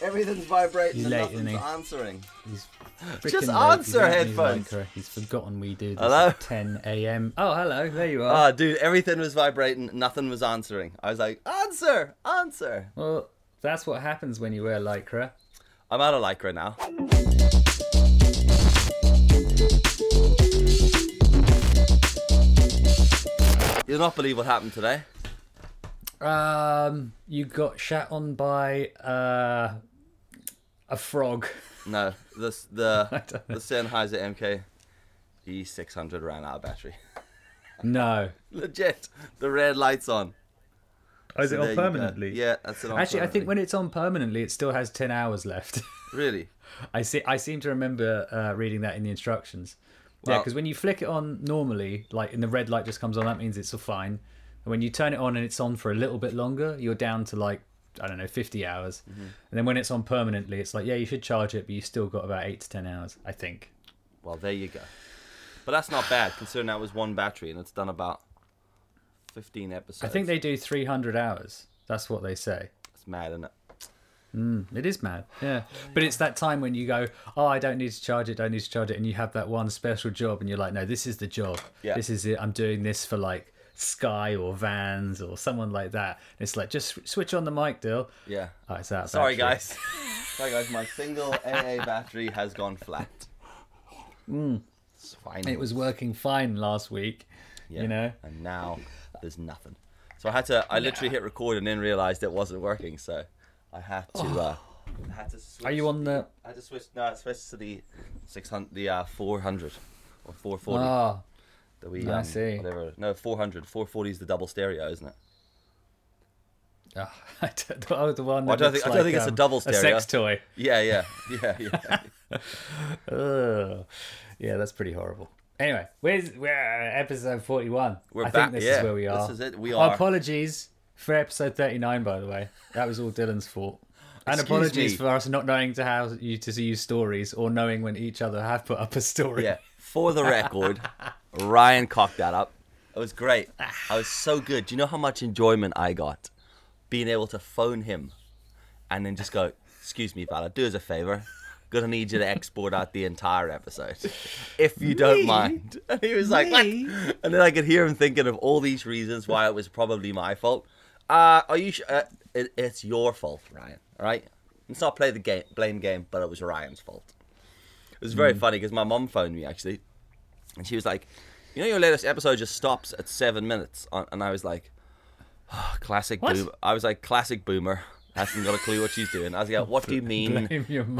Everything's vibrating He's and late, nothing's isn't he? answering. He's Just late. He's answer, not even headphones. like, uh, He's forgotten we do this Hello? at 10 a.m. Oh, hello. There you are. Ah, dude, everything was vibrating, nothing was answering. I was like, answer, answer. well, that's what happens when you wear lycra. I'm out of lycra now. You'll not believe what happened today. Um, you got shat on by uh, a frog. No, this the the Sennheiser MKE 600 ran out of battery. No. Legit, the red lights on. Oh, is So it on permanently? Yeah, that's it. On Actually, I think when it's on permanently, it still has 10 hours left. really, I see. I seem to remember uh, reading that in the instructions. yeah, because when you flick it on normally, like, and the red light just comes on, that means it's all fine. And when you turn it on and it's on for a little bit longer, you're down to like I don't know, 50 hours. Mm-hmm. And then when it's on permanently, it's like yeah, you should charge it, but you still got about eight to 10 hours, I think. well there you go. But that's not bad considering that was one battery and it's done about 15 episodes. I think they do 300 hours. That's what they say. It's mad, isn't it? It is mad, yeah. But it's that time when you go, oh, I don't need to charge it, don't need to charge it, and you have that one special job, and you're like, no, this is the job. Yeah. This is it. I'm doing this for like Sky or Vans or someone like that. And it's like, just switch on the mic, Dill. Yeah. Oh, it's out. Sorry, battery. guys. Sorry, guys. My single AA battery has gone flat. It's fine. Mm. It was working fine last week. Yeah. You know. And now there's nothing. So I had to. I literally hit record and then realized it wasn't working. So I had to. Uh, I had to switch. Are you on the? I had to switch. No, I switched to the 600, the uh, 400 or 440. Oh, that we, I um, see. Whatever. No, 400. 440 is the double stereo, isn't it? oh, I don't the one. Well, I don't think- I don't think it's a um, double A stereo. sex toy. Yeah, yeah, yeah, yeah. Yeah, that's pretty horrible. Anyway, where's we're episode forty-one? We're I back, think this yeah. is where we are. This is it, we are. Apologies for episode thirty-nine, by the way. That was all Dylan's fault. And Excuse apologies me. for us not knowing to how you to use stories or knowing when each other have put up a story. Yeah. For the record, Ryan cocked that up. It was great. I was so good. Do you know how much enjoyment I got being able to phone him and then just go, "Excuse me, fella, do us a favor. Gonna need you to export out the entire episode, if you don't mind." And he was like, "What?" And then I could hear him thinking of all these reasons why it was probably my fault. Uh, are you? Sh- uh, it, it's your fault, Ryan. All right. Let's not play the game, blame game, but it was Ryan's fault. It was very funny because my mom phoned me actually, and she was like, "You know, your latest episode just stops at seven minutes," on, and I was like, oh, "Classic What? boomer." I was like, "Classic boomer." Hasn't got a clue what she's doing. I was like, "What do you mean?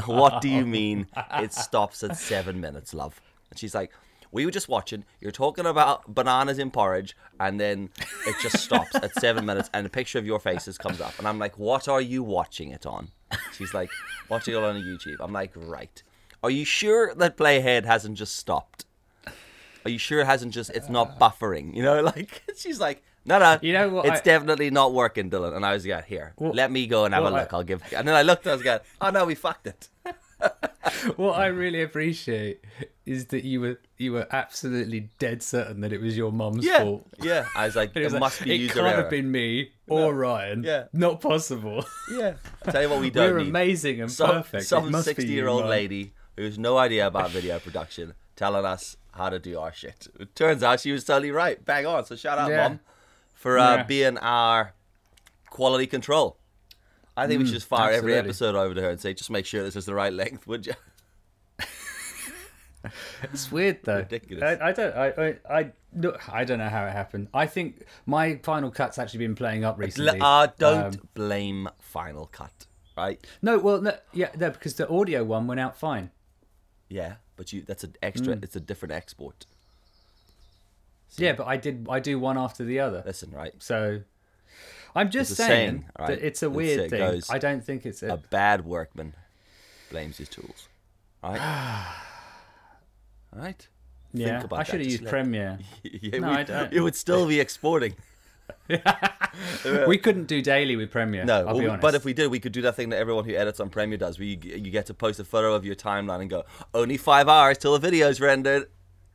What do you mean? It stops at seven minutes, love?" And she's like, "We were just watching. You're talking about bananas in porridge, and then it just stops at seven minutes, and a picture of your faces comes up." And I'm like, "What are you watching it on?" She's like, "Watching it on YouTube." I'm like, "Right." Are you sure that Playhead hasn't just stopped? Are you sure it hasn't just? It's not buffering. You know, like she's like, no, no. You know what, It's I- definitely not working, Dylan. And I was like, here, let me go and have well, a I- look. I'll give. And then I looked. and I was like, oh no, we fucked it. What I really appreciate is that you were you were absolutely dead certain that it was your mum's Yeah, fault. yeah. I was like, It, it, was like, must be it user can't error. have been me or Ryan. Yeah. Not possible. Yeah. I tell you what, we don't We're need. amazing and some, perfect. Some must be you, sixty-year-old lady who has no idea about video production telling us how to do our shit. It turns out she was totally right. Bang on. So shout out, Yeah. mom, for uh, Yeah. being our quality control. I think we should just fire every Mm, episode over to her and say, just make sure this is the right length, would you? It's weird though. Ridiculous. I, I don't. I, I. I. I don't know how it happened. I think my Final Cut's actually been playing up recently. Uh, don't Um, blame Final Cut, right? no, well, no, yeah, no, because the audio one went out fine. Yeah, but you that's an extra. Mm. It's a different export. Yeah, but I did. I do one after the other. Listen, right? So, I'm just saying saying, right? that it's a weird it thing. I don't think it's a. A bad workman blames his tools. Right? right? yeah, think about I should have used Premiere. Yeah, No, we- I don't. It would still be exporting. we couldn't do daily with Premiere. No, I'll well, be honest. but if we did, we could do that thing that everyone who edits on Premiere does, where you, you get to post a photo of your timeline and go, only five hours till the video's rendered.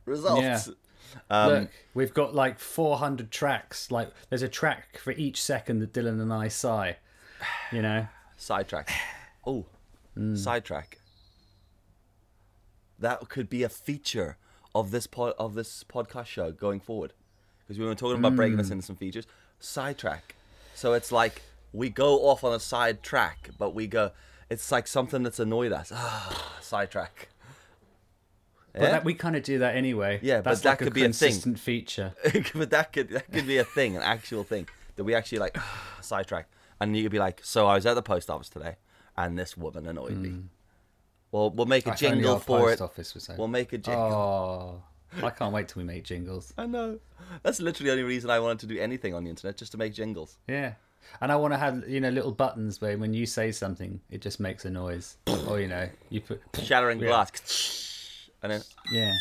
Results. Yeah. Um, Look, we've got like 400 tracks. Like, there's a track for each second that Dylan and I sigh. You know, Sidetrack. Oh, Sidetrack. That could be a feature of this pod, of this podcast show going forward, because we were talking about breaking us into some features. Sidetrack. So it's like we go off on a side track, but we go. It's like something that's annoyed us. Ah, sidetrack. But Yeah? that, we kind of do that anyway. Yeah, but that's that like could a be a thing. consistent feature. but that could that could be a thing, an actual thing that we actually like sidetrack, and you could be like, "So I was at the post office today, and this woman annoyed me." Well, we'll make a If jingle for post it. Office was We'll make a jingle. Oh, I can't wait till we make jingles. I know. That's literally the only reason I wanted to do anything on the internet, just to make jingles. Yeah. And I want to have, you know, little buttons where when you say something, it just makes a noise. or, you know, you put. Shattering Yeah. glass. And then, Yeah.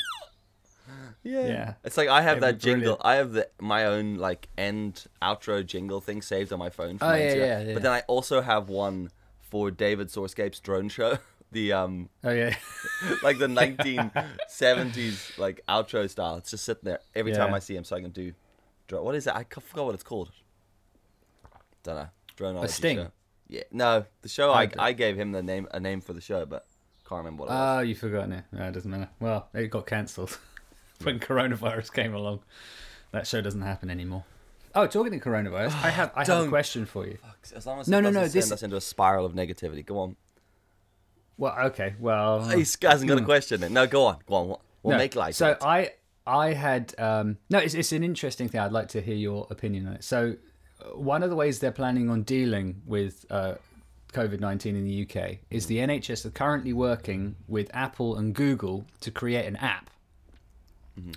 yeah. Yeah. It's like I have It'd that jingle. I have the my own like end outro jingle thing saved on my phone. Oh, yeah, yeah, yeah. But then I also have one for David Sorscape's drone show. The um Oh, yeah. like the 1970s like outro style. It's just sitting there every time I see him, so I can do. What is it? i forgot what it's called. Don't know. Drone a sting? Show. Yeah, no, the show I I, gave him the name a name for the show, but can't remember what it was. Oh, you've forgotten it. No, it doesn't matter. Well, it got cancelled when coronavirus came along. That show doesn't happen anymore. Oh, talking to coronavirus, I have I have a question for you. As long as No, no, no, send this- us into a spiral of negativity. Go on. Well, okay, well, He hasn't got a question. Then. No, go on. Go on. We'll, we'll No, make light. So. I I had um, no. It's, it's an interesting thing. I'd like to hear your opinion on it. So uh, one of the ways they're planning on dealing with uh, COVID nineteen in the UK is the NHS are currently working with Apple and Google to create an app.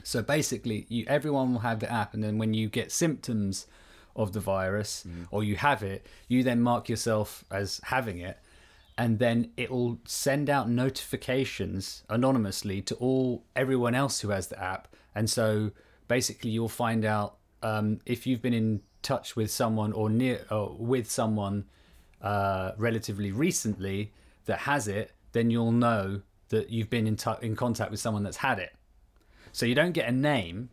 So basically, you everyone will have the app, and then when you get symptoms of the virus or you have it, you then mark yourself as having it, and then it will send out notifications anonymously to all everyone else who has the app. And so basically, you'll find out um, if you've been in touch with someone or near or with someone uh, relatively recently that has it, then you'll know that you've been in, tou in contact with someone that's had it. So you don't get a name,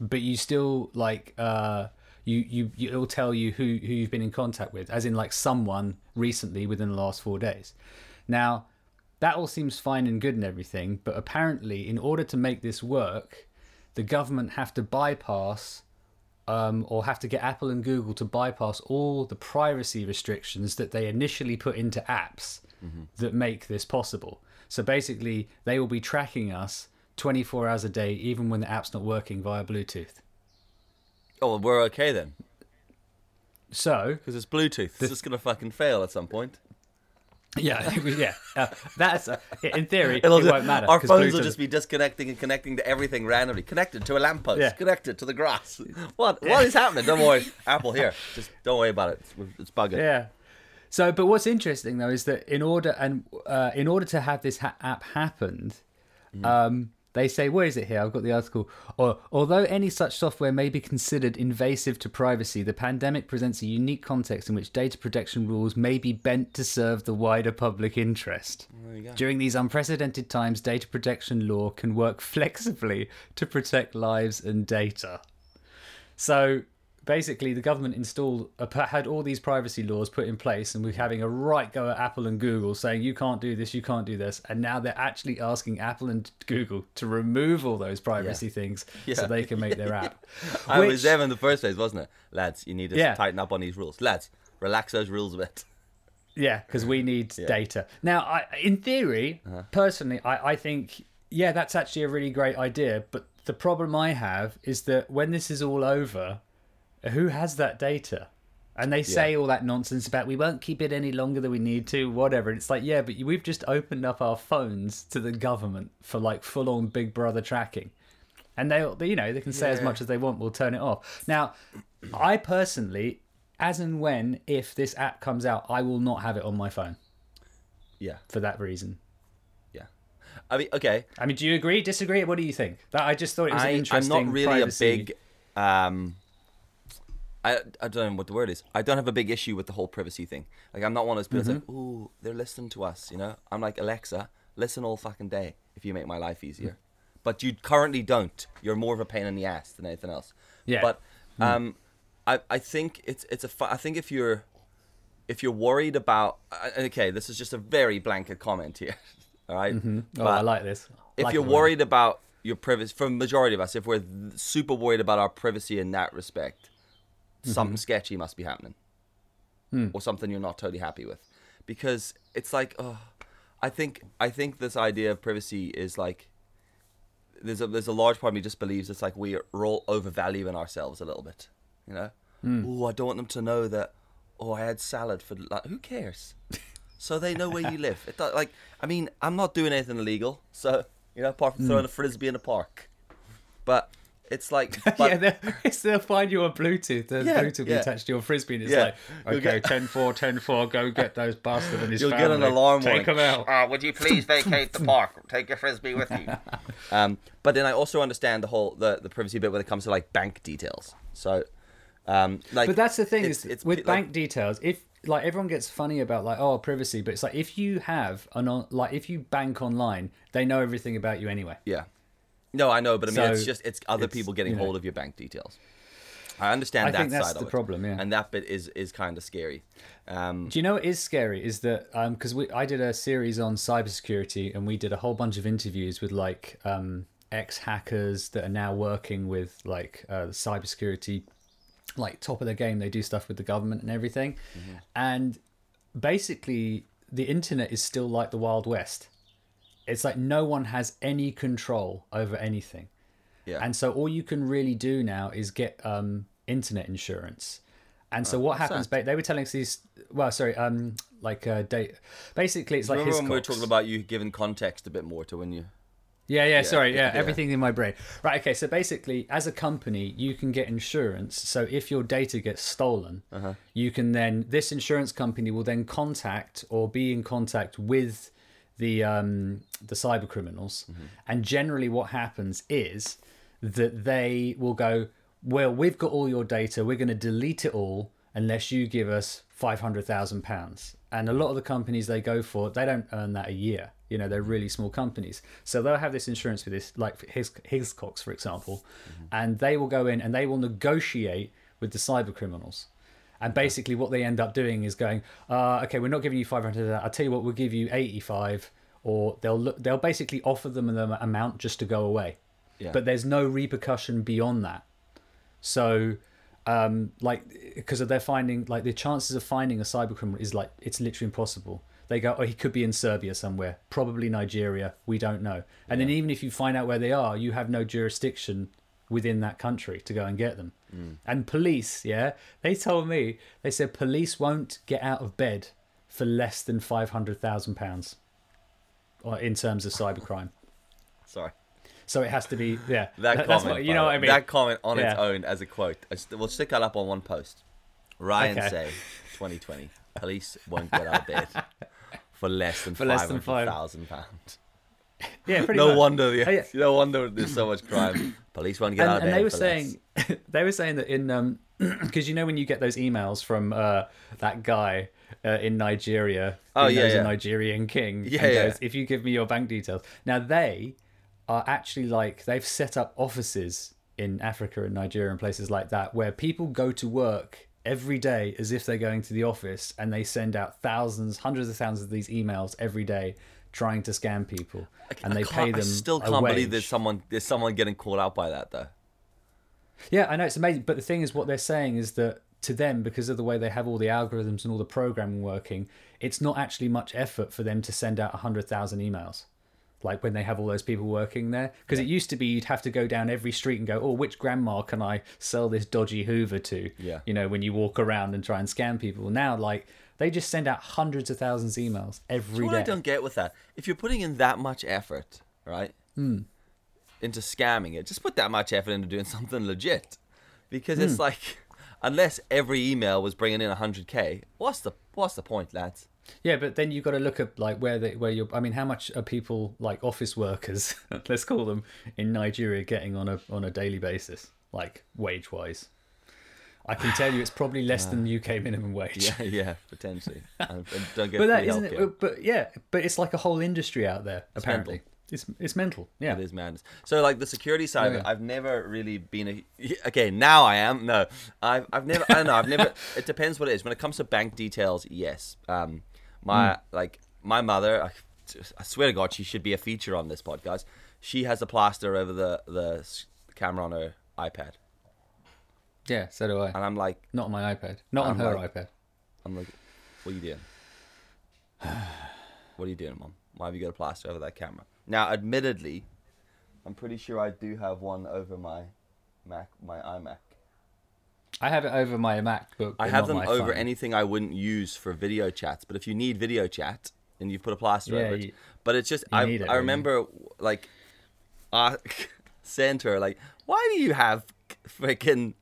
but you still like uh, you you it'll tell you who who you've been in contact with, as in like someone recently within the last four days. Now that all seems fine and good and everything, but apparently, in order to make this work, the government have to bypass um, or have to get Apple and Google to bypass all the privacy restrictions that they initially put into apps that make this possible. So basically, they will be tracking us 24 hours a day, even when the app's not working via Bluetooth. Oh, well, we're okay then, So, because it's Bluetooth. It's just gonna fucking fail at some point. yeah, yeah, uh, that's uh, in theory It'll it ju- won't matter. Our phones will just be disconnecting and connecting to everything randomly. Connected to a lamppost. Yeah. Connected to the grass. What? What is happening? Don't worry. Apple here. Just don't worry about it. It's, it's bugging. Yeah. So, but what's interesting though is that in order and uh, in order to have this ha- app happened, um, they say, where is it here? I've got the article. Or, although any such software may be considered invasive to privacy, the pandemic presents a unique context in which data protection rules may be bent to serve the wider public interest. There you go. During these unprecedented times, data protection law can work flexibly to protect lives and data. So basically, the government installed had all these privacy laws put in place, and we're having a right go at Apple and Google saying you can't do this, you can't do this, and now they're actually asking Apple and Google to remove all those privacy things Yeah. so they can make their app. I Which- was there in the first place, wasn't it? Lads, you need to Yeah. tighten up on these rules. Lads, relax those rules a bit. Yeah, because we need data. Now, I, in theory, uh-huh. personally, I, I think, yeah, that's actually a really great idea. But the problem I have is that when this is all over, who has that data? And they say all that nonsense about we won't keep it any longer than we need to, whatever. It's like, yeah, but we've just opened up our phones to the government for like full on Big Brother tracking. And they, you know, they can say as much as they want. We'll turn it off. Now, I personally, as and when if this app comes out, I will not have it on my phone Yeah, for that reason. yeah. I mean, okay. I mean, do you agree? Disagree? What do you think? That I just thought it was I, I'm interesting. not really privacy- a big. Um, I I don't know what the word is. I don't have a big issue with the whole privacy thing. Like I'm not one of those people Mm-hmm. like, ooh, they're listening to us. You know, I'm like Alexa, listen all fucking day if you make my life easier. But you currently don't. You're more of a pain in the ass than anything else. Yeah. But um, I I think it's it's a fu- I think if you're if you're worried about, uh, okay, this is just a very blanket comment here, all right? Oh, I like this. if Like you're worried about your privacy, for the majority of us, if we're th- super worried about our privacy in that respect, Mm-hmm. something sketchy must be happening, Hmm. or something you're not totally happy with, because it's like, oh, I think I think this idea of privacy is like, there's a there's a large part of me just believes it's like we are all overvaluing ourselves a little bit, you know. Oh, I don't want them to know that. Oh, I had salad for like, who cares? so they know where you live. It like I mean, I'm not doing anything illegal, so you know, apart from Hmm. throwing a frisbee in a park. But it's like, but, yeah, they'll, it's, they'll find you on Bluetooth. The Yeah, Bluetooth yeah. attached to your frisbee, and it's Yeah. like, You'll okay, get- 10 4, 10 4, go get those bastards and his You'll family. get an alarm Take warning. them out. Uh, would you please vacate the park? Take your frisbee with you. um, but then I also understand the whole the, the privacy bit when it comes to like bank details. So, um, like, But that's the thing it's- is it's with like- bank details. If like everyone gets funny about like oh privacy, but it's like if you have an on, like if you bank online, they know everything about you anyway. Yeah. No, I know, but I mean, it's just it's other it's, people getting you know- hold of your bank details. I understand I that think that's side the of it. problem, yeah. and that bit is is kind of scary. Um, Do you know what is scary is that because we I did a series on cybersecurity and we did a whole bunch of interviews with like um, ex hackers that are now working with like uh, the cybersecurity, like top of the game. They do stuff with the government and everything, and basically the internet is still like the wild west. It's like no one has any control over anything. yeah, And so all you can really do now is get um, internet insurance. And so what happens? Ba- they were telling us these. Well, sorry, um, like uh, date. Basically, it's like remember his when we were talking about you giving context a bit more to when you. yeah, yeah, sorry, yeah, yeah, yeah. everything in my brain. Right, okay, so basically, as a company, you can get insurance. So if your data gets stolen, Uh-huh. you can then, this insurance company will then contact or be in contact with the um, the cyber criminals. Mm-hmm. And generally, what happens is that they will go, well, we've got all your data, we're going to delete it all unless you give us £500,000. And a lot of the companies they go for, they don't earn that a year. You know, they're really small companies. So they'll have this insurance with this, like His, Hiscox, for example, and they will go in and they will negotiate with the cyber criminals. And basically, what they end up doing is going, uh, okay, we're not giving you 500. I'll tell you what, we'll give you 85. Or they'll look, they'll basically offer them an amount just to go away. Yeah. But there's no repercussion beyond that. So, um, like, because of their finding, like, the chances of finding a cyber criminal is like, it's literally impossible. They go, oh, he could be in Serbia somewhere, probably Nigeria. We don't know. And then even if you find out where they are, you have no jurisdiction within that country to go and get them. Mm. And police, yeah, they told me, they said police won't get out of bed for less than £500,000 uh, in terms of cybercrime. Sorry, So it has to be, yeah. that, that's comment. what, you know what I mean? That comment on its own as a quote. St- we'll stick that up on one post. Ryan Okay. say, 2020, police won't get out of bed for less than For less than five five. hundred thousand pounds. Yeah, pretty No much. wonder, yeah, Oh, yeah. no wonder there's so much crime. Police won't get out and, of and they were saying less. they were saying that in um because you know when you get those emails from uh that guy uh, in Nigeria who Oh, yeah, knows yeah. a Nigerian king Yeah, and yeah. goes, if you give me your bank details now they are actually like they've set up offices in Africa and Nigeria and places like that where people go to work every day as if they're going to the office and they send out thousands hundreds of thousands of these emails every day trying to scam people and they pay them I still can't believe there's someone there's someone getting caught out by that though. Yeah, I know it's amazing, but the thing is, what they're saying is that to them, because of the way they have all the algorithms and all the programming working, it's not actually much effort for them to send out hundred thousand emails. Like when they have all those people working there, because it used to be you'd have to go down every street and go, "Oh, which grandma can I sell this dodgy Hoover to?" Yeah. you know, when you walk around and try and scam people. Now, like they just send out hundreds of thousands of emails every what I don't get with that, if you're putting in that much effort, right, Hmm. into scamming it, just put that much effort into doing something legit, because Hmm. it's like, unless every email was bringing in 100k, what's the what's the point, lads? Yeah, but then you've got to look at like where they where you're. I mean, how much are people like office workers, let's call them, in Nigeria getting on a on a daily basis, like wage wise? I can tell you, it's probably less than UK minimum wage. Yeah, yeah, potentially. And- don't get But that isn't it. But yeah, but it's like a whole industry out there. It's Apparently, mental. it's it's mental. Yeah. It is madness. So like the security side of it, yeah. I've never really been a. Okay, now I am. No, I've I've never. I don't know. I've never. It depends what it is. When it comes to bank details, yes. Um, my Hmm. like my mother. I, I swear to God, she should be a feature on this podcast. She has a plaster over the the camera on her iPad, Yeah. So do I. and I'm like, Not on my iPad. Not on I'm her like- iPad. I'm like, what are you doing? what are you doing, mom? Why have you got a plaster over that camera? Now, admittedly, I'm pretty sure I do have one over my Mac, my iMac. I have it over my MacBook. I have them over phone. anything I wouldn't use for video chats. But if you need video chat, and you've put a plaster Yeah, over it. you- but it's just I, it, I remember like uh, saying to her like, "Why do you have freaking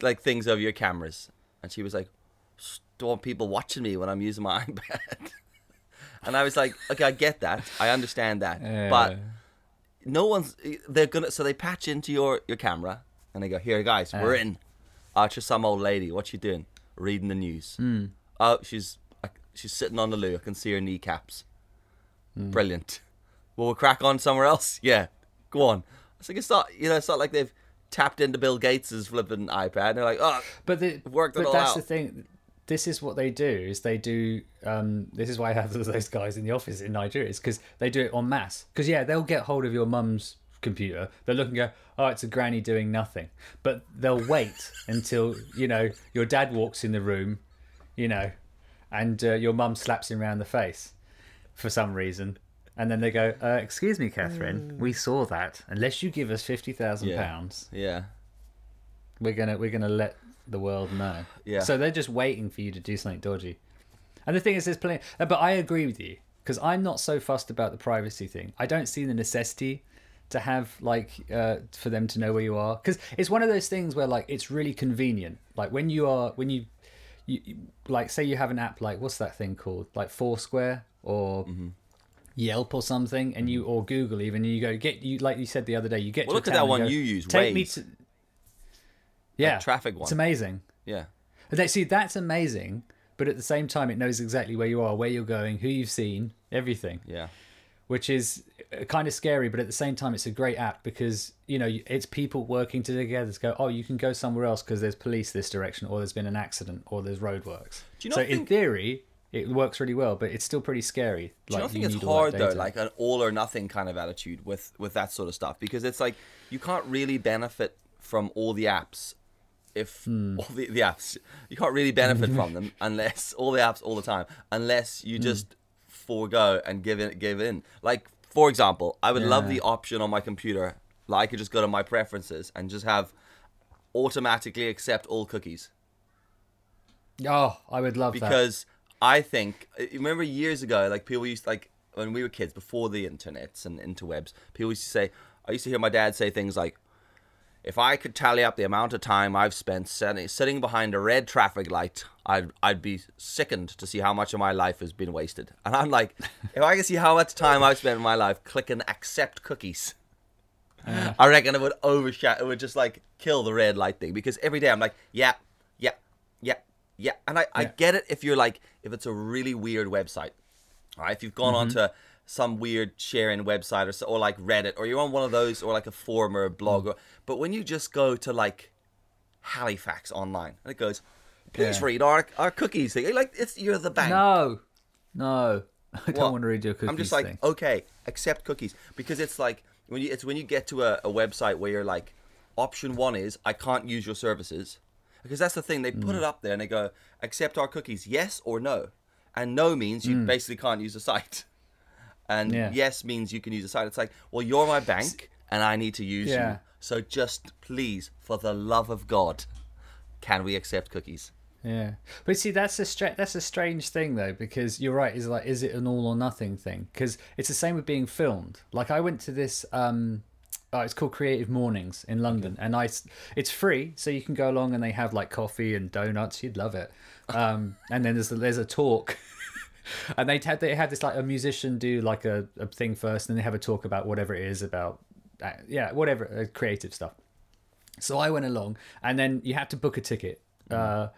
like things over your cameras?" And she was like, "S- "Don't want people watching me when I'm using my iPad." and I was like, "Okay, I get that. I understand that, but." Uh, no one's they're gonna so they patch into your your camera and they go here guys we're Uh. in oh it's just some old lady what she doing reading the news Hmm. oh she's she's sitting on the loo i can see her kneecaps Hmm. brilliant well we'll crack on somewhere else yeah go on it's like it's not you know it's not like they've tapped into bill gates's flipping ipad they're like oh but the, Worked it but that's out. the thing. This is what they do. Is they do. Um, this is why I have those guys in the office in Nigeria. Is because they do it en masse. Because yeah, they'll get hold of your mum's computer. They'll look and go, "Oh, it's a granny doing nothing." But they'll wait until you know your dad walks in the room, you know, and uh, your mum slaps him around the face for some reason. And then they go, uh, "Excuse me, Catherine, we saw that. Unless you give us fifty thousand Yeah. pounds, yeah we're gonna we're gonna let the world know. Yeah. So they're just waiting for you to do something dodgy. And the thing is, there's plenty. But I agree with you because I'm not so fussed about the privacy thing. I don't see the necessity to have like uh, for them to know where you are because it's one of those things where like it's really convenient. Like when you are when you, you like say you have an app like what's that thing called like Foursquare or. Mm-hmm. Yelp or something, and you or Google even, and you go get you like you said the other day. You get Well, look at that one go, you use, Take me to yeah traffic one It's amazing. yeah And they see that's amazing, but at the same time, it knows exactly where you are, where you're going, who you've seen, everything, yeah which is kind of scary. But at the same time, it's a great app because you know it's people working together to go. Oh, you can go somewhere else because there's police this direction, or there's been an accident, or there's roadworks. Do you not so in theory, it works really well, but it's still pretty scary. Do you not think you it's need all that hard though, like an all or nothing kind of attitude with with that sort of stuff? Because it's like you can't really benefit from all the apps if Hmm. all the, the apps you can't really benefit from them unless all the apps all the time unless Hmm. you just forego and give in give in. Like for example, I would love the option on my computer, like I could just go to my preferences and just have automatically accept all cookies oh, I would love that. because I think uh, remember years ago, like people used like when we were kids before the internets and interwebs, people used to say. I used to hear my dad say things like, "If I could tally up the amount of time I've spent sitting, behind a red traffic light, I'd I'd be sickened to see how much of my life has been wasted." And I'm like, if I could see how much time I've spent in my life clicking accept cookies. I reckon it would overshadow. It would just like kill the red light thing because every day I'm like, yeah, yeah, yeah, yeah, and I, I get it if you're like if it's a really weird website, all right? If you've gone Mm-hmm. onto some weird sharing website or so, or like Reddit or you're on one of those or like a forum or a blog, Mm. or, but when you just go to like Halifax online and it goes, please Yeah. read our our cookies thing, like it's you're the bank. no, no, I don't What? want to read your cookies I'm just like, thing. okay, accept cookies because it's like when you it's when you get to a, a website where you're like, option one is I can't use your services because that's the thing they put it up there and they go accept our cookies, yes or no, and no means you basically can't use the site, and. Yeah. yes means you can use the site. It's like, well, you're my bank and I need to use Yeah. you, so just please, for the love of God, can we accept cookies? Yeah, but see, that's a stra- that's a strange thing though, because you're right. Is like, is it an all or nothing thing? Because it's the same with being filmed. Like, I went to this. um oh, it's called Creative Mornings in London, and I it's free, so you can go along and they have like coffee and donuts. You'd love it. Um, and then there's there's a talk. And they had they had this like a musician do like a, a thing first, and then they have a talk about whatever it is about, uh, yeah, whatever uh, creative stuff. So I went along, and then you have to book a ticket. Uh,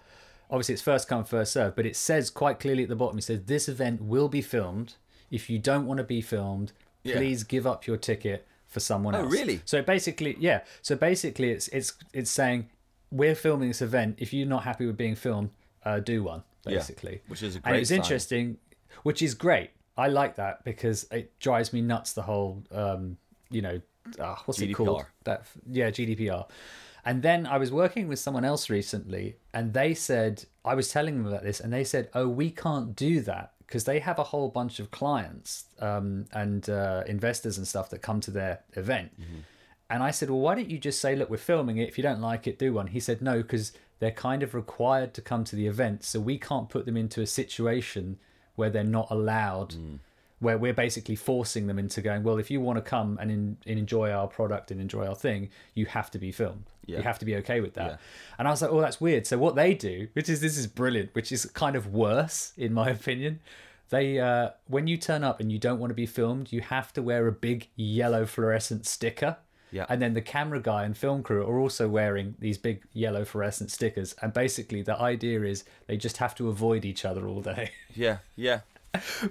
obviously, it's first come first serve, but it says quite clearly at the bottom. It says this event will be filmed. If you don't want to be filmed, Yeah. please give up your ticket for someone Oh, else. really? So basically, yeah. So basically, it's it's it's saying we're filming this event. If you're not happy with being filmed, uh, do one. Yeah, Basically, which is a and great it's sign. interesting, which is great. I like that because it drives me nuts. The whole, um, you know, uh, what's it called? That yeah, GDPR. And then I was working with someone else recently, and they said I was telling them about this, and they said, "Oh, we can't do that because they have a whole bunch of clients um, and uh, investors and stuff that come to their event." And I said, "Well, why don't you just say, look, we're filming it. If you don't like it, do one." He said, "No, because they're kind of required to come to the event, so we can't put them into a situation where they're not allowed." where we're basically forcing them into going well if you want to come and, in, and enjoy our product and enjoy our thing you have to be filmed Yeah. you have to be okay with that Yeah. and i was like oh that's weird so what they do which is this is brilliant which is kind of worse in my opinion they uh, when you turn up and you don't want to be filmed you have to wear a big yellow fluorescent sticker Yeah. and then the camera guy and film crew are also wearing these big yellow fluorescent stickers and basically the idea is they just have to avoid each other all day Yeah, yeah.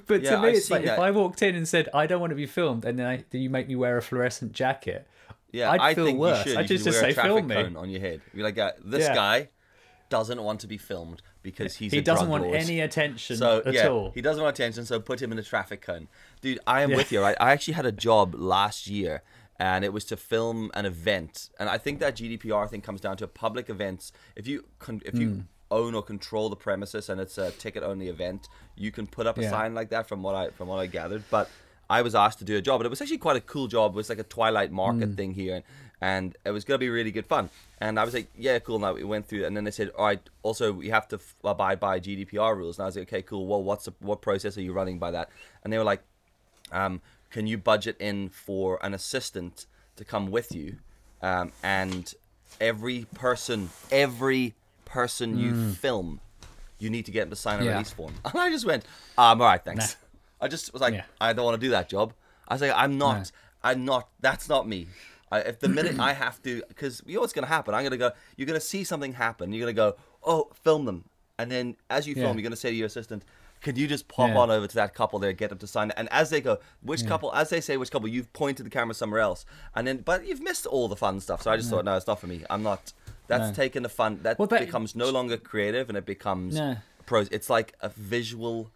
but Yeah, to me, I've it's like seen if. I walked in and said, "I don't want to be filmed," and then, I, you make me wear a fluorescent jacket, Yeah, I'd I feel think worse. you should. I you just- just wear a say, traffic "Film me." cone on your head. Be like, yeah, this Yeah. guy doesn't want to be filmed because he's he a doesn't want lord. any attention So at yeah, all. he doesn't want attention. So put him in a traffic cone, dude. I am with you. Right? I actually had a job last year, and it was to film an event. And I think that GDPR thing comes down to public events. If you con- if you Hmm. own or control the premises and it's a ticket only event, you can put up a Yeah. sign like that. From what I from what I gathered, but. I was asked to do a job, and it was actually quite a cool job. It was like a Twilight Market Hmm. thing here, and, and it was gonna be really good fun. And I was like, "Yeah, cool." Now we went through, and then they said, "All right, also we have to f- abide by GDPR rules." And I was like, "Okay, cool. Well, what's the, what process are you running by that?" And they were like, um, "Can you budget in for an assistant to come with you, um, and every person, every person you film, you need to get them to sign a Yeah. release form." And I just went, I'm um, "All right, thanks." I just was like, Yeah. "I don't want to do that job." I was like, "I'm not. No. I'm not. That's not me." I, if the minute I have to, because you know what's going to happen, I'm going to go. You're going to see something happen. You're going to go, "Oh, film them," and then as you film, Yeah. you're going to say to your assistant, "Could you just pop Yeah. on over to that couple there, get them to sign? And as they go, which couple? As they say, which couple? You've pointed the camera somewhere else, and then but you've missed all the fun stuff. So I just thought, no, it's not for me. I'm not. That's No. taking the fun. That, Well, that- becomes no longer creative, and it becomes No. pros. It's like a visual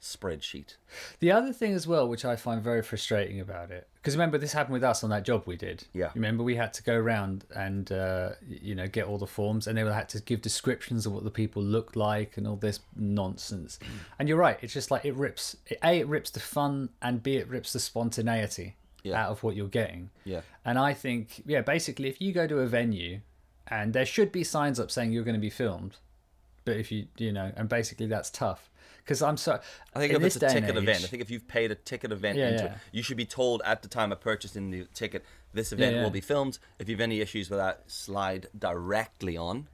spreadsheet. The other thing as well, which I find very frustrating about it, because remember this happened with us on that job we did. Yeah. Remember we had to go around and uh, you know get all the forms, and they had to give descriptions of what the people looked like and all this nonsense. and you're right, it's just like it rips. A, it rips the fun, and B, it rips the spontaneity Yeah. out of what you're getting. Yeah. And I think, yeah, basically, if you go to a venue and there should be signs up saying you're going to be filmed, but if you, you know, and basically that's tough because I'm so. I think if it's a ticket event, I think if you've paid a ticket event Yeah, into yeah. it, you should be told at the time of purchasing the ticket, this event yeah. will be filmed. If you have any issues with that, slide directly on.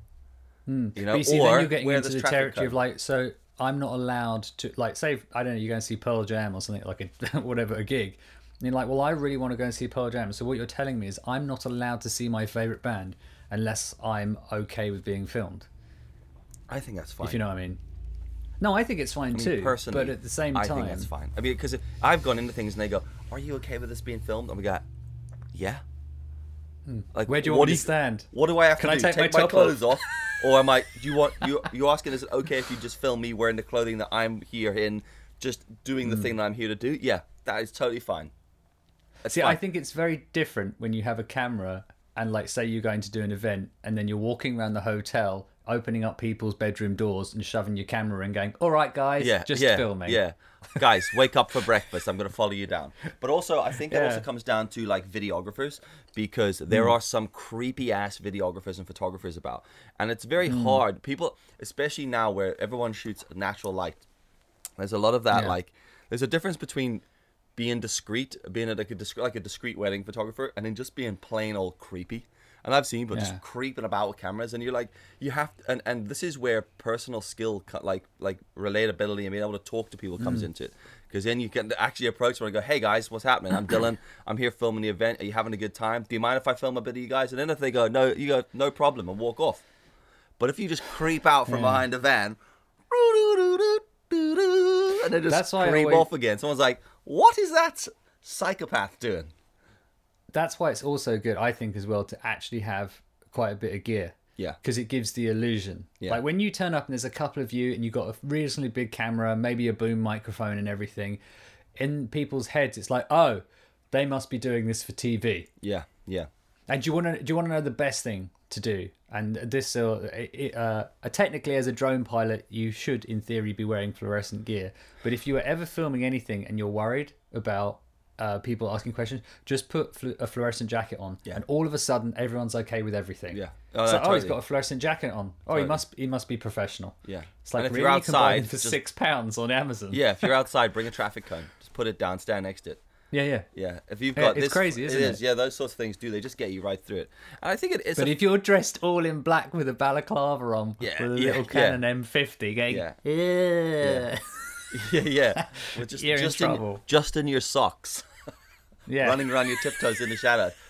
Hmm. You know. But you see, or then you're getting into the territory of like, so I'm not allowed to, like, say, I don't know, you're going to see Pearl Jam or something like a whatever a gig. And you're like, well, I really want to go and see Pearl Jam. So what you're telling me is I'm not allowed to see my favorite band unless I'm okay with being filmed. I think that's fine. If you know what I mean. No, I think it's fine I mean, too. personally, but at the same I time, think that's fine. I mean, because I've gone into things and they go, "Are you okay with this being filmed?" And we go, "Yeah." Like, Hmm. Where do you want to stand? What do I have Can to I do? take my my, clothes off, or am I? Do you want you? You asking is it okay if you just film me wearing the clothing that I'm here in, just doing the thing that I'm here to do? Yeah, that is totally fine. That's See, fine. I think it's very different when you have a camera and, like, say you're going to do an event and then you're walking around the hotel, opening up people's bedroom doors and shoving your camera and going, "All right, guys, yeah, just yeah, filming." Yeah, guys, wake up for breakfast. I'm gonna follow you down. But also, I think it also comes down to like videographers because there Hmm. are some creepy ass videographers and photographers about, and it's very Hmm. hard. People, especially now where everyone shoots natural light, there's a lot of that. Yeah. Like, there's a difference between being discreet, being a, like a discreet, like a discreet wedding photographer, and then just being plain old creepy. And I've seen people Yeah. just creeping about with cameras, and you're like, you have, to, and and this is where personal skill, like like relatability and being able to talk to people Mm. comes into it, because then you can actually approach them and go, hey guys, what's happening? I'm Dylan. I'm here filming the event. Are you having a good time? Do you mind if I film a bit of you guys? And then if they go, no, you go, no problem, and walk off. But if you just creep out from Yeah. behind a van, and then just That's why I creep always- off again, someone's like, "What is that psychopath doing? That's why it's also good, I think, as well, to actually have quite a bit of gear. Yeah. Because it gives the illusion. Yeah. Like when you turn up and there's a couple of you and you've got a reasonably big camera, maybe a boom microphone and everything, in people's heads, it's like, oh, they must be doing this for TV. Yeah, yeah, And do you want to do you want to know the best thing to do? And this, uh, it, uh, technically, as a drone pilot, you should, in theory, be wearing fluorescent gear. But if you are ever filming anything and you're worried about uh, people asking questions, just put flu- a fluorescent jacket on, Yeah. and all of a sudden, everyone's okay with everything. Yeah. Oh, it's no, like, oh, he's totally. got a fluorescent jacket on. Oh, Totally. he must he must be professional. yeah. It's like really you're outside, for just, six pounds on Amazon. yeah, if you're outside, bring a traffic cone. Just put it down, stand next to it. yeah, yeah. Yeah, if you've Yeah, got it's this, crazy, isn't it it? is. Yeah, those sorts of things do. They just get you right through it. And I think it is. But a, if you're dressed all in black with a balaclava on, Yeah, with a yeah, little yeah. Canon M50, going, Yeah. yeah, yeah, yeah, with just You're just in, trouble. just in your socks, yeah. running around your tiptoes in the shadow.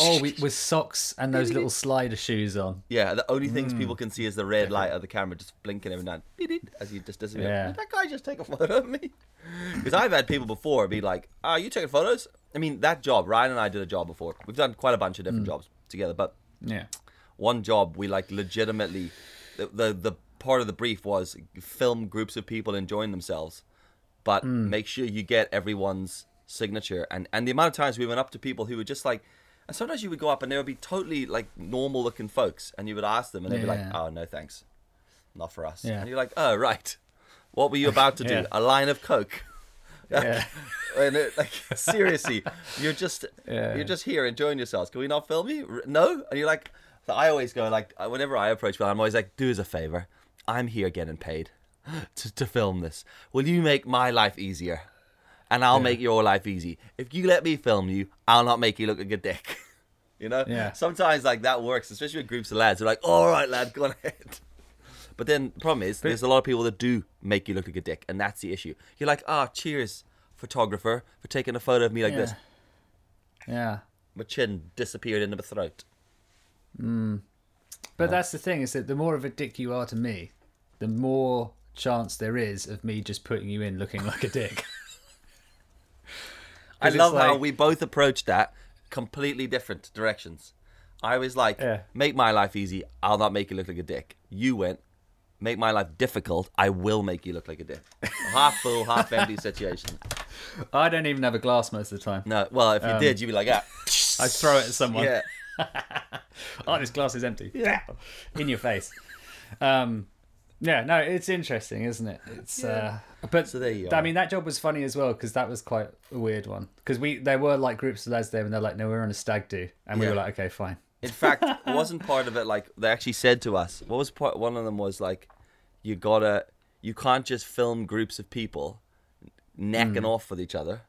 Oh, we, with socks and those little slider shoes on. Yeah, the only things Hmm. people can see is the red light of the camera just blinking every now and then as you just disappear. Yeah. Did that guy just take a photo of me? Because I've had people before be like, "Ah, you taking photos?" I mean, that job. Ryan and I did a job before. We've done quite a bunch of different Hmm. jobs together, but Yeah. one job we like legitimately the, the the part of the brief was film groups of people enjoying themselves but Hmm. make sure you get everyone's signature and and the amount of times we went up to people who were just like and sometimes you would go up and they would be totally like normal looking folks and you would ask them and they'd be like oh no thanks not for us Yeah. and you're like oh right what were you about to do a line of coke Yeah. and it, like seriously, you're just Yeah. you're just here enjoying yourselves. Can we not film you? No, and you're like, so I always go like, uh, whenever I approach people, I'm always like, do us a favor. I'm here getting paid to, to film this. Will you make my life easier? And I'll make your life easy. If you let me film you, I'll not make you look like a dick. You know? Yeah. Sometimes like that works, especially with groups of lads. They're like, all right, lad, go on ahead. But then the problem is, there's a lot of people that do make you look like a dick, and that's the issue. You're like, ah, cheers, photographer, for taking a photo of me like this. Yeah. My chin disappeared into my throat. But that's the thing is that the more of a dick you are to me, the more chance there is of me just putting you in looking like a dick. I love how we both approached that completely different directions. I was like, Yeah. make my life easy, I'll not make you look like a dick. You went, make my life difficult, I will make you look like a dick. half full, half empty situation. I don't even have a glass most of the time. No, well, if you did, you'd be like, ah. I throw it at someone. Yeah. Oh, this glass is empty. Yeah. In your face. Um, yeah, no, it's interesting, isn't it? It's uh, but So there you I are. mean, that job was funny as well because that was quite a weird one. Because we there were like groups of lads there, and they're like, "No, we're on a stag do," and we Yeah. were like, "Okay, fine." In fact, wasn't part of it like they actually said to us? What was part? One of them was like, you gotta, you can't just film groups of people necking off with each other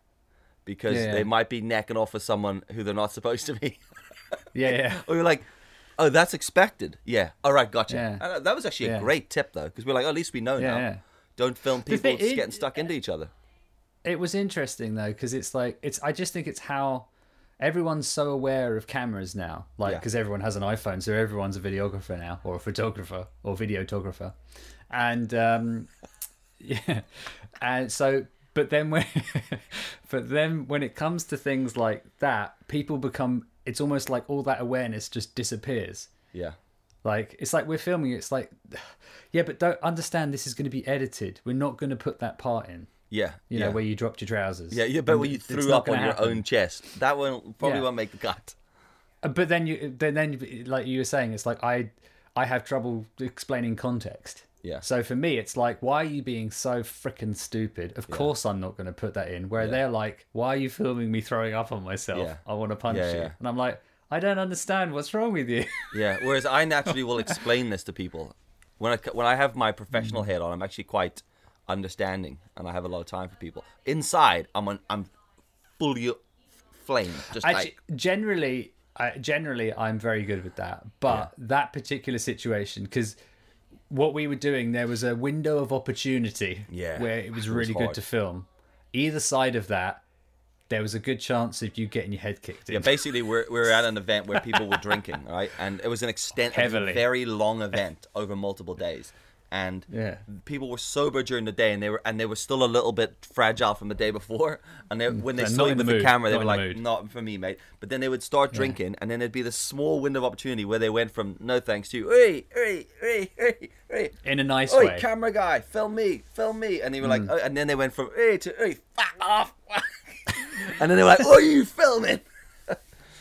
because. Yeah, yeah. they might be necking off with someone who they're not supposed to be. Yeah, yeah. or you're like, oh, that's expected. Yeah. All right, gotcha. Yeah. And uh, that was actually a Yeah. great tip though, because we're like, oh, at least we know Yeah, now. Don't film people thing- just it- getting stuck into each other. It was interesting though because it's like it's. I just think it's how everyone's so aware of cameras now, like because everyone has an iPhone, so everyone's a videographer now or a photographer or videographer, and um, yeah, and so. But then when, but then when it comes to things like that, people become. It's almost like all that awareness just disappears. Yeah. Like it's like we're filming. It's like, yeah, but don't understand. This is going to be edited. We're not going to put that part in. Yeah. You yeah. know, where you dropped your trousers. yeah, yeah, but when you threw up on gonna your own chest, that one probably Yeah. won't make the cut. Uh, But then you, then, then, like you were saying, it's like I, I have trouble explaining context. Yeah. So for me, it's like, why are you being so freaking stupid? Of course, I'm not going to put that in. Where they're like, why are you filming me throwing up on myself? Yeah. I want to punch Yeah, you. And I'm like, I don't understand. What's wrong with you? Yeah. Whereas I naturally will explain this to people when I when I have my professional Mm-hmm. head on. I'm actually quite understanding, and I have a lot of time for people. Inside, I'm on, I'm fully flame. Just like generally, I, generally, I'm very good with that. But that particular situation, because what we were doing, there was a window of opportunity Yeah, where it was it was really good to film. Either side of that, there was a good chance of you getting your head kicked in. Yeah, basically, we're, we're at an event where people were drinking, right? And it was an extent, Heavily. very long event over multiple days. And Yeah. people were sober during the day, and they were and they were still a little bit fragile from the day before. And they, when they They're saw you with the the camera, they Not were like, mood. "Not for me, mate." But then they would start drinking, and then there'd be this small window of opportunity where they went from "no thanks" to "hey, hey, hey, hey, hey." In a nice Oi, way. camera guy, film me, film me, and they were like, mm. oh, and then they went from "hey" to "hey, fuck off," and then they were like, "Oh, you filming?"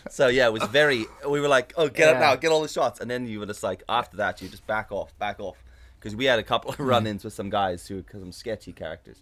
So yeah, it was very. We were like, "Oh, get Yeah. now, get all the shots," and then you were just like, after that, you just back off, back off, because we had a couple of mm-hmm. run-ins with some guys who were some sketchy characters.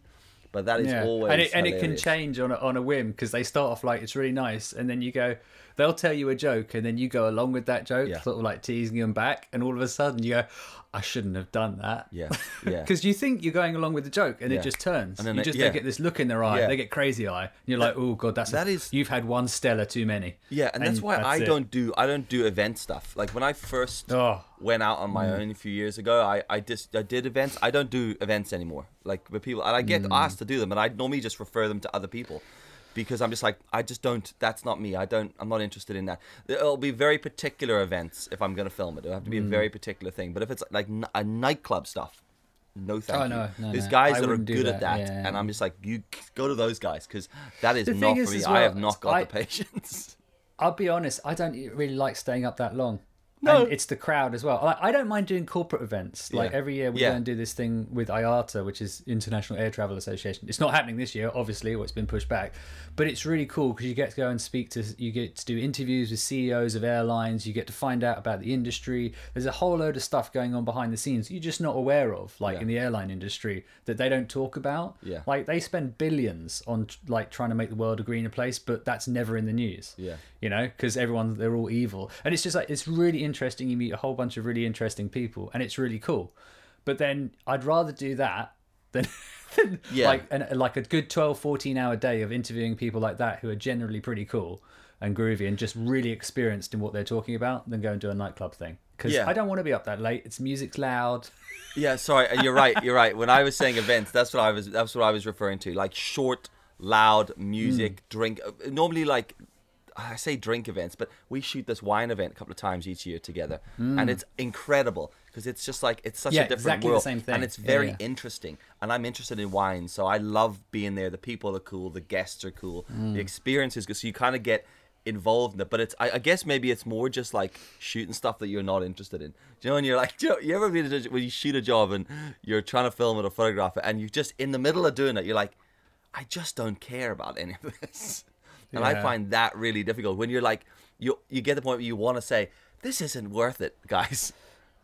But that is yeah. always and it, and it can change on a, on a whim because they start off like it's really nice and then you go they'll tell you a joke and then you go along with that joke Yeah. sort of like teasing them back and all of a sudden you go i shouldn't have done that Yeah, yeah. because you think you're going along with the joke and Yeah. it just turns And then you they- just yeah. they get this look in their eye Yeah. they get crazy eye and you're like oh god that's That a, is- you've had one stella too many Yeah, and, that's why I it. don't do I don't do event stuff. Like when I first Oh. went out on my mm. own a few years ago, I I just I did events. I don't do events anymore. Like with people, and I get mm. asked to do them, and I normally just refer them to other people because I'm just like I just don't. That's not me. I don't. I'm not interested in that. It'll be very particular events if I'm gonna film it. It'll have to be a mm. very particular thing. But if it's like n- a nightclub stuff. No, thank Oh, you. no, no, There's guys that are good at that, that, yeah. and I'm just like, you go to those guys because that is The not for is me. as I well, have not got I- the patience. I'll be honest, I don't really like staying up that long. No. And it's the crowd as well. Like, I don't mind doing corporate events. Like Yeah. every year we Yeah. go and do this thing with IATA, which is International Air Travel Association. It's not happening this year, obviously, or it's been pushed back. But it's really cool because you get to go and speak to, you get to do interviews with CEOs of airlines. You get to find out about the industry. There's a whole load of stuff going on behind the scenes you're just not aware of, like Yeah. in the airline industry, that they don't talk about. Yeah. Like they spend billions on like trying to make the world a greener place, but that's never in the news Yeah. you know because everyone they're all evil and it's just like it's really interesting you meet a whole bunch of really interesting people and it's really cool but then i'd rather do that than, than Yeah. like an, like a good 12 14 hour day of interviewing people like that who are generally pretty cool and groovy and just really experienced in what they're talking about than go and do a nightclub thing because Yeah. i don't want to be up that late it's music's loud Yeah, sorry, you're right. You're right. When I was saying events, that's what I was. That's what I was referring to. Like short, loud music, Hmm. drink. uh, Normally, like I say, drink events, but we shoot this wine event a couple of times each year together, and it's incredible because it's just like it's such Hmm. Yeah, a different exactly the world, same thing. and it's very yeah. interesting. And I'm interested in wine, so I love being there. The people are cool, the guests are cool, Hmm. the experience is good. So you kind of get involved in it, but it's I, I guess maybe it's more just like shooting stuff that you're not interested in. Do you know when you're like, do you, you ever been to- when you shoot a job and you're trying to film it or photograph it, and you're just in the middle of doing it, you're like, I just don't care about any of this, and I find that really difficult when you're like, you you get the point where you want to say, this isn't worth it, guys.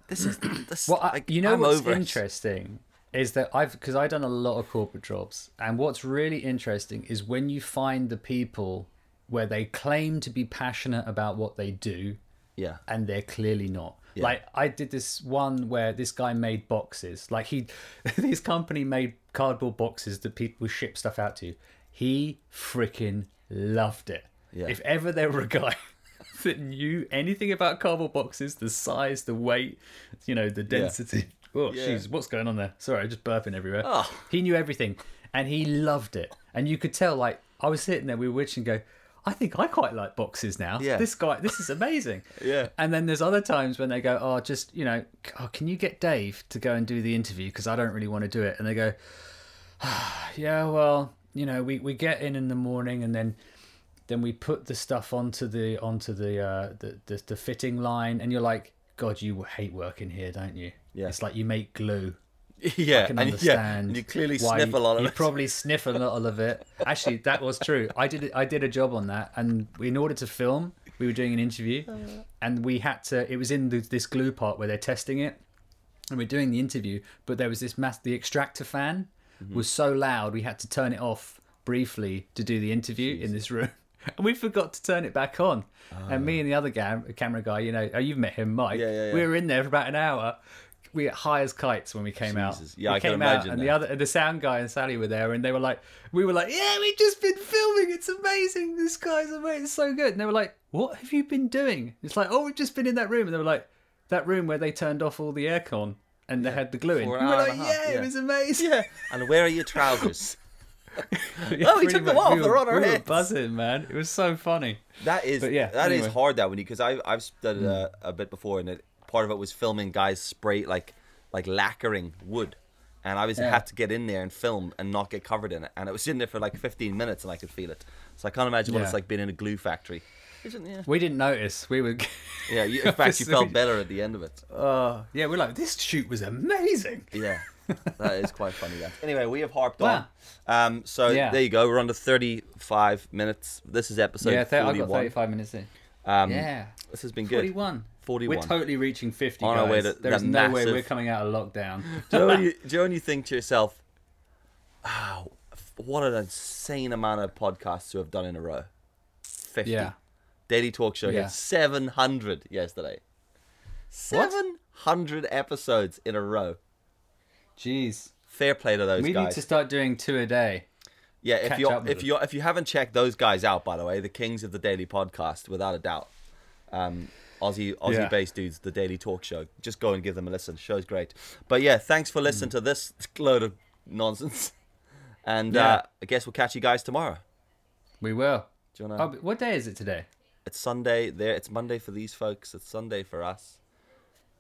This is this. Well, I, like, you know I'm what's interesting is that I've because I've done a lot of corporate jobs, and what's really interesting is when you find the people where they claim to be passionate about what they do, Yeah, and they're clearly not. Like I did this one where this guy made boxes. Like he, this company made cardboard boxes that people ship stuff out to. He freaking loved it. Yeah. If ever there were a guy that knew anything about cardboard boxes, the size, the weight, you know, the density. Oh, Yeah. what's going on there? Sorry, just burping everywhere. Oh. He knew everything, and he loved it. And you could tell, like, I was sitting there, we were watching, go, I think I quite like boxes now. Yeah. This guy, this is amazing. Yeah. And then there's other times when they go, oh, just you know, oh, can you get Dave to go and do the interview because I don't really want to do it. And they go, ah, yeah, well, you know, we, we get in in the morning and then then we put the stuff onto the onto the uh, the, the the fitting line, and you're like, God, you hate working here, don't you? Yeah. It's like you make glue. yeah, I can and, yeah, and you clearly why sniff a lot of you it. You probably sniff a lot of it. Actually, that was true. I did I did a job on that, and in order to film, we were doing an interview, and we had to. It was in the, this glue part where they're testing it, and we're doing the interview. But there was this mass. The extractor fan Mm-hmm. was so loud, we had to turn it off briefly to do the interview in this room. And we forgot to turn it back on. And me and the other gam- camera guy, you know, oh, you've met him, Mike. Ah. Yeah, yeah, yeah. We were in there for about an hour. We were high as kites when we came Jesus. out. Yeah, we I can came out, imagine and the other, the sound guy and Sally were there, and they were like, we were like, yeah, we've just been filming. It's amazing. This guy's amazing. It's so good. And they were like, what have you been doing? It's like, oh, we've just been in that room. And they were like, that room where they turned off all the aircon and they had the glue in. For We an were hour like, and a half, yeah, yeah. it was amazing. Yeah, and where are your trousers? Yeah, Oh, he took them much. off, We they're were- on our we were heads. buzzing, man. It was so funny. That is, But yeah, that is anyway. hard that when you because I've I've studied uh, a bit before and it, part of it was filming guys spray like like lacquering wood, and I was Yeah. had to get in there and film and not get covered in it, and it was in there for like 15 minutes, and I could feel it. So I can't imagine what it's like being in a glue factory. Isn't yeah? We didn't notice. We were. Yeah, you, in fact, you felt better at the end of it. Oh, yeah, we're like, this shoot was amazing. Yeah, that is quite funny. That. Anyway, we have harped Wow. on. Um, so Yeah. there you go. We're on to 35 minutes. This is episode yeah, th- I got 41. 35 minutes in. Um, yeah. This has been good. 41. 41. We're totally reaching 50, On guys. our way to There's that no way we're coming out of lockdown. do, you know when you, do you know when you think to yourself, wow, what an insane amount of podcasts to have done in a row? 50. Yeah. Daily Talk Show Yeah. hit 700 yesterday. 700 episodes in a row. Jeez. Fair play to those We guys. need to start doing two a day. Yeah, if you if you if you haven't checked those guys out, by the way, the kings of the daily podcast, without a doubt, um, Aussie Aussie Yeah. based dudes, the Daily Talk Show. Just go and give them a listen. Show's great. But yeah, thanks for listening to this load of nonsense. And Yeah. uh, I guess we'll catch you guys tomorrow. We will. Do you wanna? Oh, what day is it today? It's Sunday there. It's Monday for these folks. It's Sunday for us.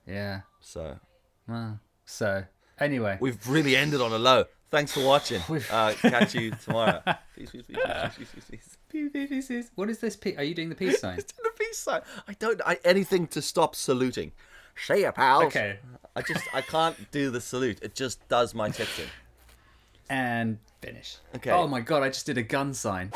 Yeah. So Well, so, anyway. we've really ended on a low. Thanks for watching. Uh, catch you tomorrow. peace, peace, peace, peace, peace, peace, peace. Peace, peace. What is this? Pe- Are you doing the peace sign? Just doing a peace sign. I don't. I anything to stop saluting. Say ya, pals. Okay. I just I can't do the salute. It just does my tits in. And finish. Okay. Oh my god, I just did a gun sign.